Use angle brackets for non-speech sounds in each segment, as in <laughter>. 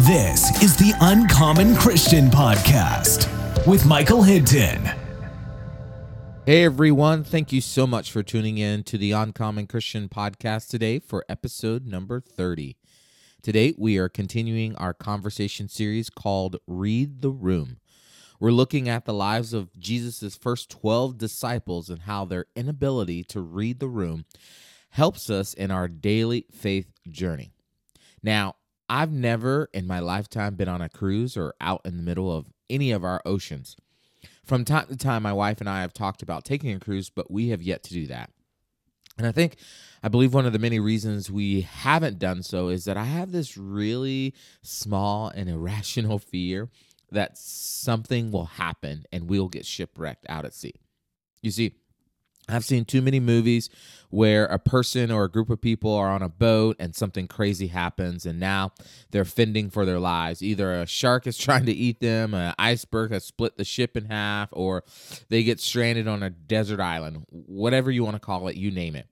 This is the Uncommon Christian Podcast with Michael Hinton. Hey everyone, thank you so much for tuning in to the Uncommon Christian Podcast today for episode number 30. Today we are continuing our conversation series called Read the Room. We're looking at the lives of Jesus' first 12 disciples and how their inability to read the room helps us in our daily faith journey. Now, I've never in my lifetime been on a cruise or out in the middle of any of our oceans. From time to time, my wife and I have talked about taking a cruise, but we have yet to do that. And I think, I believe one of the many reasons we haven't done so is that I have this really small and <laughs> irrational fear that something will happen and we'll get shipwrecked out at sea. You see, I've seen too many movies where a person or a group of people are on a boat and something crazy happens and now they're fending for their lives. Either a shark is <laughs> trying to eat them, an iceberg has split the ship in half, or they get stranded on a desert island. Whatever you want to call it, you name it.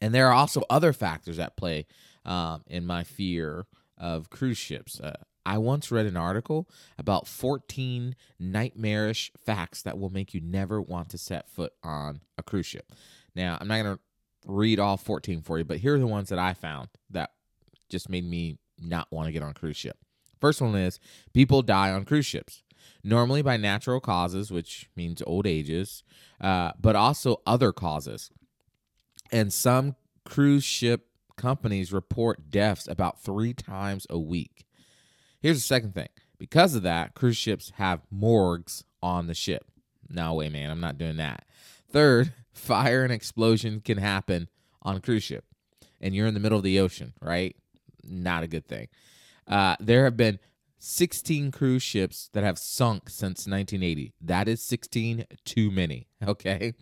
And there are also other factors at play um, in my fear of cruise ships. Uh, I once read an article about 14 nightmarish facts that will make you never want to set foot on a cruise ship. Now, I'm not going to read all 14 for you, but here are the ones that I found that just made me not want to get on a cruise ship. First one is people die on cruise ships, normally by natural causes, which means old ages, uh, but also other causes. And some cruise ship companies report deaths about three times a week. Here's the second thing. Because of that, cruise ships have morgues on the ship. No way, man. I'm not doing that. Third, <laughs> fire and explosion can happen on a cruise ship. And you're in the middle of the ocean, right? Not a good thing. Uh, there have been 16 cruise ships that have sunk since 1980. That is 16 too many. <laughs> Okay.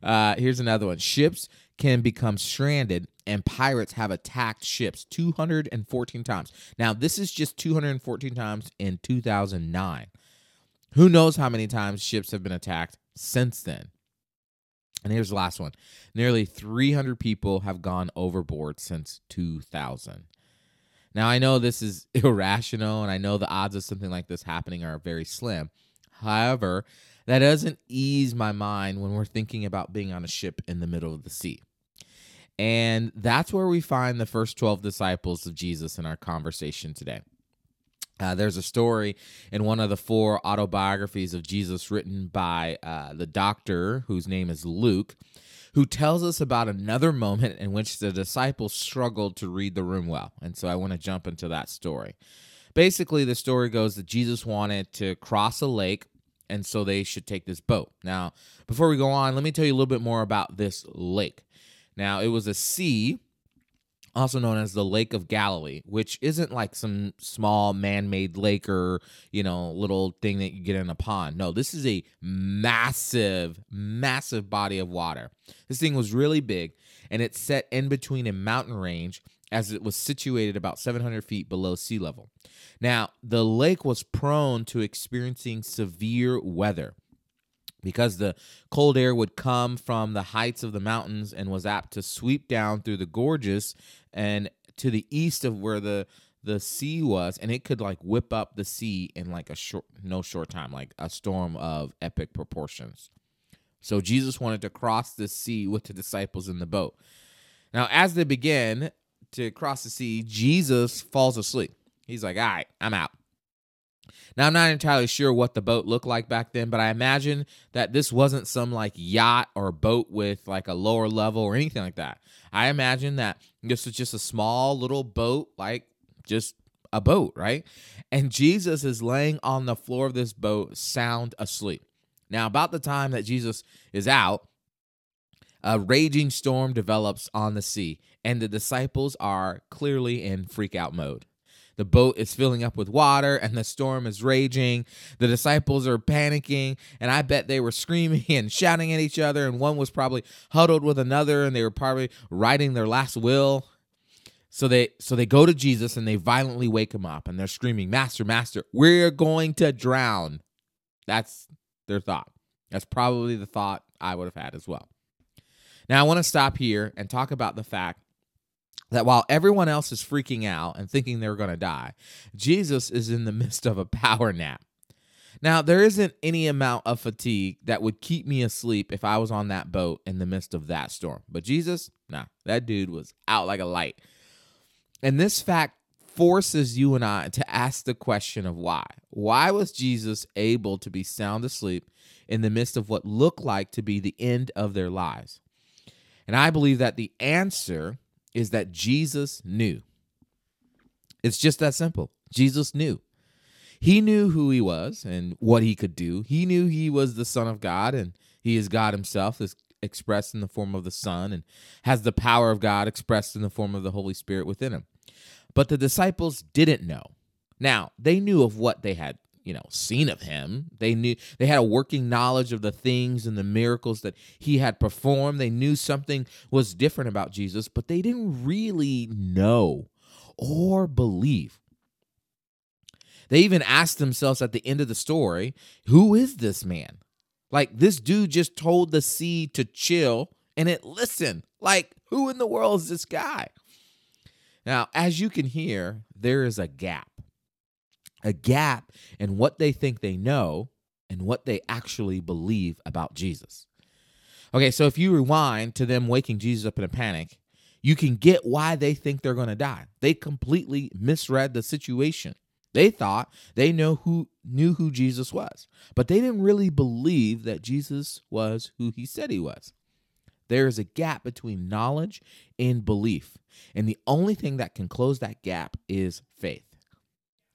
Uh, here's another one. Ships can become stranded and pirates have attacked ships 214 times. Now, this is just 214 times in 2009. Who knows how many times ships have been attacked since then? And here's the last one nearly 300 people have gone overboard since 2000. Now, I know this is <laughs> irrational, and I know the odds of something like this happening are very slim. However, that doesn't ease my mind when we're thinking about being on a ship in the middle of the sea. And that's where we find the first 12 disciples of Jesus in our conversation today. Uh, there's a story in one of the four autobiographies of Jesus written by uh, the doctor, whose name is Luke, who tells us about another moment in which the disciples struggled to read the room well. And so I want to jump into that story. Basically, the story goes that Jesus wanted to cross a lake, and so they should take this boat. Now, before we go on, let me tell you a little bit more about this lake. Now, it was a sea, also known as the Lake of Galilee, which isn't like some small man made lake or, you know, little thing that you get in a pond. No, this is a massive, massive body of water. This thing was really big and it's set in between a mountain range as it was situated about 700 feet below sea level. Now, the lake was prone to experiencing severe weather because the cold air would come from the heights of the mountains and was apt to sweep down through the gorges and to the east of where the the sea was and it could like whip up the sea in like a short no short time like a storm of epic proportions so jesus wanted to cross the sea with the disciples in the boat now as they begin to cross the sea jesus falls asleep he's like all right i'm out now, I'm not entirely sure what the boat looked like back then, but I imagine that this wasn't some like yacht or boat with like a lower level or anything like that. I imagine that this was just a small little boat, like just a boat, right? And Jesus is laying on the floor of this boat, sound asleep. Now, about the time that Jesus is out, a raging storm develops on the sea, and the disciples are clearly in freak out mode. The boat is filling up with water and the storm is raging. The disciples are panicking, and I bet they were screaming <laughs> and shouting at each other. And one was probably huddled with another, and they were probably writing their last will. So they so they go to Jesus and they violently wake him up and they're screaming, "Master, master, we're going to drown." That's their thought. That's probably the thought I would have had as well. Now I want to stop here and talk about the fact that while everyone else is freaking out and thinking they're going to die, Jesus is in the <laughs> midst of a power nap. Now, there isn't any amount of fatigue that would keep me asleep if I was on that boat in the midst of that storm. But Jesus, nah, that dude was out like a light. And this fact forces you and I to ask the question of why. Why was Jesus able to be sound asleep in the midst of what looked like to be the end of their lives? And I believe that the answer is that Jesus knew. It's just that simple. Jesus knew. He knew who he was and what he could do. He knew he was the Son of God and he is God himself, is expressed in the form of the Son and has the power of God expressed in the form of the Holy Spirit within him. But the disciples didn't know. Now, they knew of what they had, you know, seen of him. They knew they had a working knowledge of the things and the miracles that he had performed. They knew something was different about Jesus, but they didn't really know or believe. They even asked themselves at the end of the story, who is this man? Like this dude just told the sea to chill and it listened. Like who in the world is this guy? Now, as you can hear, there is a gap. A gap in what they think they know and what they actually believe about Jesus. Okay, so if you rewind to them waking Jesus up in a panic, you can get why they think they're going to die. They completely misread the situation. They thought they know who knew who Jesus was, but they didn't really believe that Jesus was who he said he was. There is a gap between knowledge and belief. And the only thing that can close that gap is faith.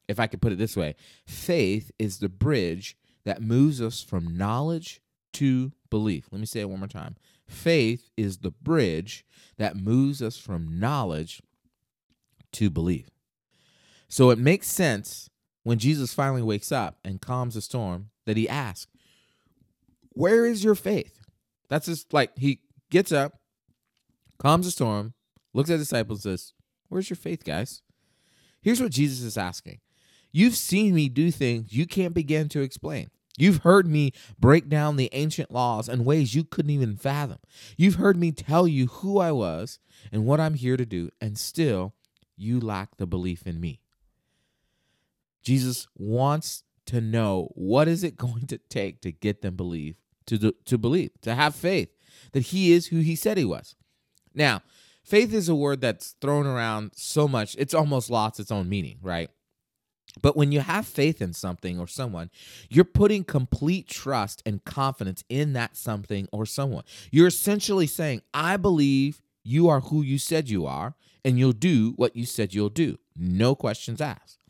If I could put it this way, faith is the bridge that moves us from knowledge to belief. Let me say it one more time. Faith is the bridge that moves us from knowledge to belief. So it makes sense when Jesus finally wakes up and calms the storm that he asks, Where is your faith? That's just like he gets up, calms the storm, looks at the disciples, says, Where's your faith, guys? Here's what Jesus is asking You've seen me do things you can't begin to explain. You've heard me break down the ancient laws in ways you couldn't even fathom. You've heard me tell you who I was and what I'm here to do, and still you lack the belief in me. Jesus wants to know what is it <laughs> going to take to get them believe to to believe, to have faith that he is who he said he was. Now, faith is a word that's thrown around so much, it's almost lost its own meaning, right? But when you have faith in something or someone, you're putting complete trust and confidence in that something or someone. You're essentially saying, I believe you are who you said you are, and you'll do what you said you'll do. No questions asked.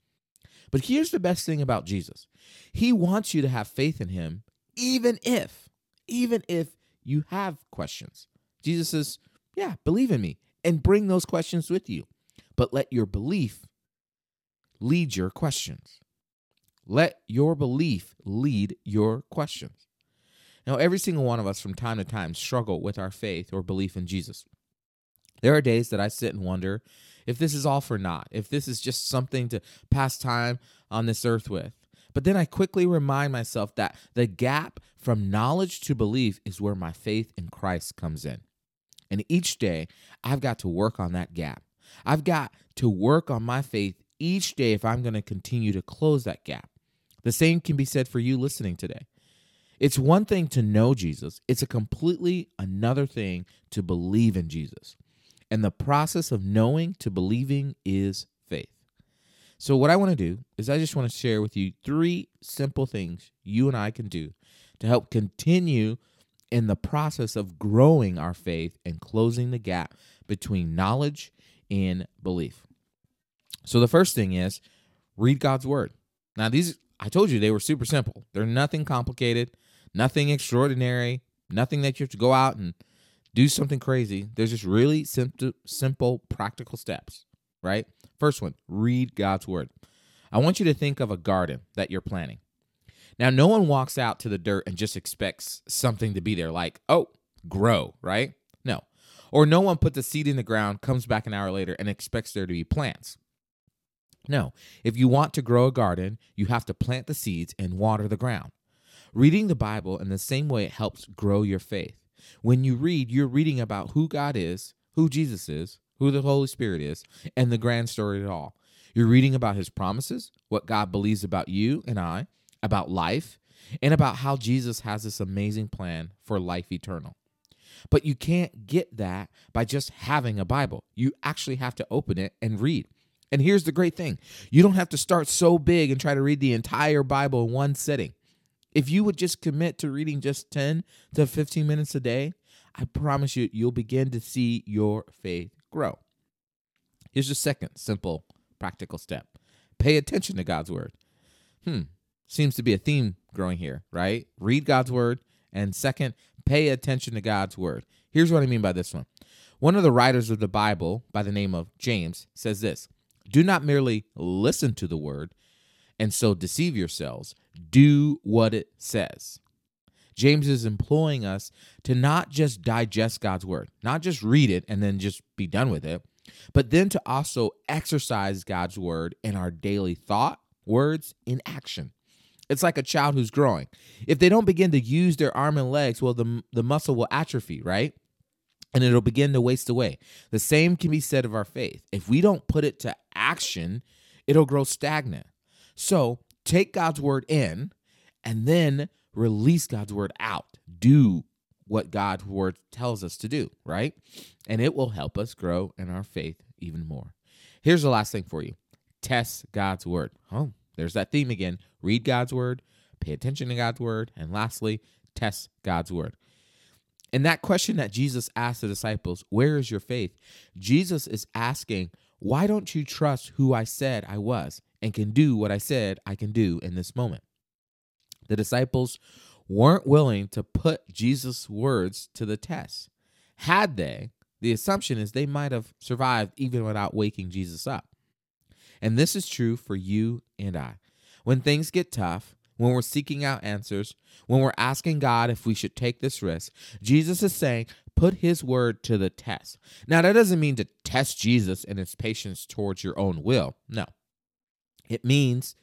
But here's the best thing about Jesus He wants you to have faith in Him, even if, even if you have questions. Jesus says, Yeah, believe in me and bring those questions with you. But let your belief lead your questions. Let your belief lead your questions. Now, every single one of us from time to time struggle with our faith or belief in Jesus. There are days that I sit and wonder if this is all for naught, if this is just something to pass time on this earth with. But then I quickly remind myself that the gap from knowledge to belief is where my faith in Christ comes in. And each day, I've got to work on that gap. I've got to work on my faith each day if I'm going to continue to close that gap. The same can be said for you listening today. It's one thing to know Jesus, it's a completely another thing to believe in Jesus. And the process of knowing to believing is faith. so, what I want to do is I just want to share with you three simple things you and I can do to help continue in the process of growing our faith and closing the gap between knowledge and belief. So, the first thing is read God's word. Now, these, I told you they were super simple. They're nothing complicated, nothing extraordinary, nothing that you have to go out and do something crazy. There's just really simple, simple, practical steps right? First one, read God's word. I want you to think of a garden that you're planting. Now, no one walks out to the dirt and just expects something to be there, like, oh, grow, right? No. Or no one puts a seed in the ground, comes back an hour later, and expects there to be plants. No. If you want to grow a garden, you have to plant the seeds and water the ground. Reading the Bible in the same way it helps grow your faith. When you read, you're reading about who God is, who Jesus is, who the Holy Spirit is, and the grand story of it all. You're reading about his promises, what God believes about you and I, about life, and about how Jesus has this amazing plan for life eternal. But you can't get that by just having a Bible. You actually have to open it and read. And here's the great thing you don't have to start so big and try to read the entire Bible in one sitting. If you would just commit to reading just 10 to 15 minutes a day, I promise you, you'll begin to see your faith grow. Here's the second simple, practical step pay attention to God's word. Hmm, seems to be a theme growing here, right? Read God's word. And second, pay attention to God's word. Here's what I mean by this one. One of the writers of the Bible, by the name of James, says this Do not merely listen to the word and so deceive yourselves, do what it says. James is employing us to not just digest God's word, not just read it and then just be done with it, but then to also exercise God's word in our daily thought, words, in action. It's like a child who's growing. If they don't begin to use their arm and legs, well, the, the muscle will atrophy, right? And it'll begin to waste away. The same can be said of our faith. If we don't put it to action, it'll grow stagnant. So take God's word in and then release God's word out. Do what God's word tells us to do, right? And it will help us grow in our faith even more. Here's the last thing for you test God's word. Oh, there's that theme again. Read God's word, pay attention to God's word, and lastly, test God's word. And that question that Jesus asked the disciples, Where is your faith? Jesus is asking, Why don't you trust who I said I was and can do what I said I can do in this moment? The disciples weren't willing to put Jesus' words to the test. Had they, the assumption is they might have survived even without waking Jesus up. And this is true for you and I. When things get tough, when we're seeking out answers, when we're asking God if we should take this risk, Jesus is saying, put his word to the test. Now, that doesn't mean to test Jesus and his patience towards your own will. No. It means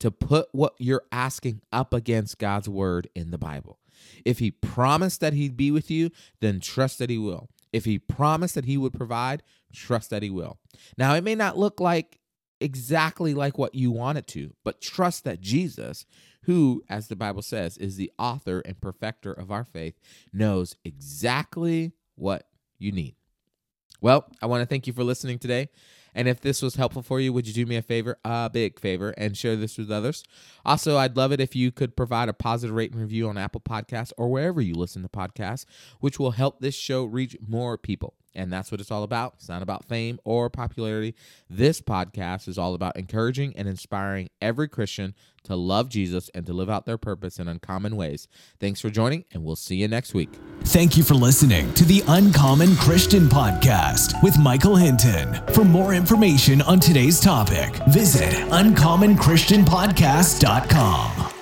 to put what you're asking up against God's word in the Bible. If he promised that he'd be with you, then trust that he will. If he promised that he would provide, trust that he will. Now, it may not look like exactly like what you want it to, but trust that Jesus, who, as the Bible says, is the author and perfecter of our faith, knows exactly what you need. Well, I want to thank you for listening today. And if this was helpful for you, would you do me a favor, a big favor, and share this with others? Also, I'd love it if you could provide a positive rate and review on Apple Podcasts or wherever you listen to podcasts, which will help this show reach more people. And that's what it's all about. It's not about fame or popularity. This podcast is all about encouraging and inspiring every Christian to love Jesus and to live out their purpose in uncommon ways. Thanks for joining, and we'll see you next week. Thank you for listening to the Uncommon Christian Podcast with Michael Hinton. For more information on today's topic, visit uncommonchristianpodcast.com.